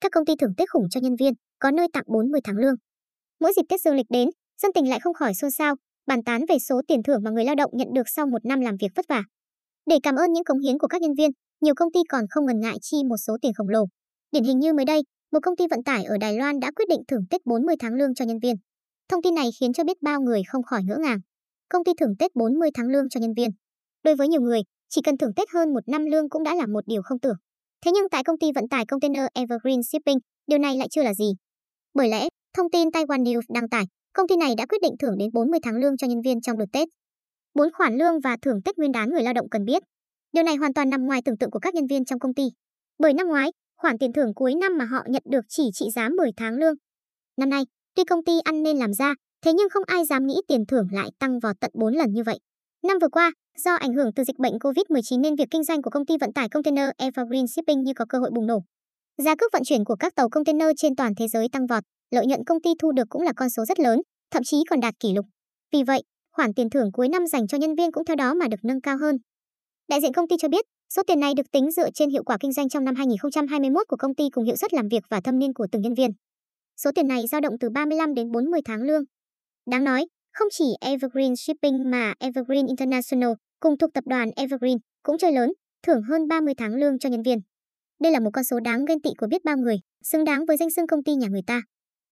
Các công ty thưởng Tết khủng cho nhân viên, có nơi tặng 40 tháng lương. Mỗi dịp Tết dương lịch đến, dân tình lại không khỏi xôn xao, bàn tán về số tiền thưởng mà người lao động nhận được sau một năm làm việc vất vả. Để cảm ơn những cống hiến của các nhân viên, nhiều công ty còn không ngần ngại chi một số tiền khổng lồ. Điển hình như mới đây, một công ty vận tải ở Đài Loan đã quyết định thưởng Tết 40 tháng lương cho nhân viên. Thông tin này khiến cho biết bao người không khỏi ngỡ ngàng. Công ty thưởng Tết 40 tháng lương cho nhân viên. Đối với nhiều người, chỉ cần thưởng Tết hơn một năm lương cũng đã là một điều không tưởng. Thế nhưng tại công ty vận tải container Evergreen Shipping, điều này lại chưa là gì. Bởi lẽ, thông tin Taiwan News đăng tải, công ty này đã quyết định thưởng đến 40 tháng lương cho nhân viên trong đợt Tết. Bốn khoản lương và thưởng Tết Nguyên đán người lao động cần biết. Điều này hoàn toàn nằm ngoài tưởng tượng của các nhân viên trong công ty. Bởi năm ngoái, khoản tiền thưởng cuối năm mà họ nhận được chỉ trị giá 10 tháng lương. Năm nay, tuy công ty ăn nên làm ra, thế nhưng không ai dám nghĩ tiền thưởng lại tăng vào tận 4 lần như vậy. Năm vừa qua, do ảnh hưởng từ dịch bệnh COVID-19 nên việc kinh doanh của công ty vận tải container Evergreen Shipping như có cơ hội bùng nổ. Giá cước vận chuyển của các tàu container trên toàn thế giới tăng vọt, lợi nhuận công ty thu được cũng là con số rất lớn, thậm chí còn đạt kỷ lục. Vì vậy, khoản tiền thưởng cuối năm dành cho nhân viên cũng theo đó mà được nâng cao hơn. Đại diện công ty cho biết, số tiền này được tính dựa trên hiệu quả kinh doanh trong năm 2021 của công ty cùng hiệu suất làm việc và thâm niên của từng nhân viên. Số tiền này dao động từ 35 đến 40 tháng lương. Đáng nói, không chỉ Evergreen Shipping mà Evergreen International cùng thuộc tập đoàn Evergreen cũng chơi lớn, thưởng hơn 30 tháng lương cho nhân viên. Đây là một con số đáng ghen tị của biết bao người, xứng đáng với danh xưng công ty nhà người ta.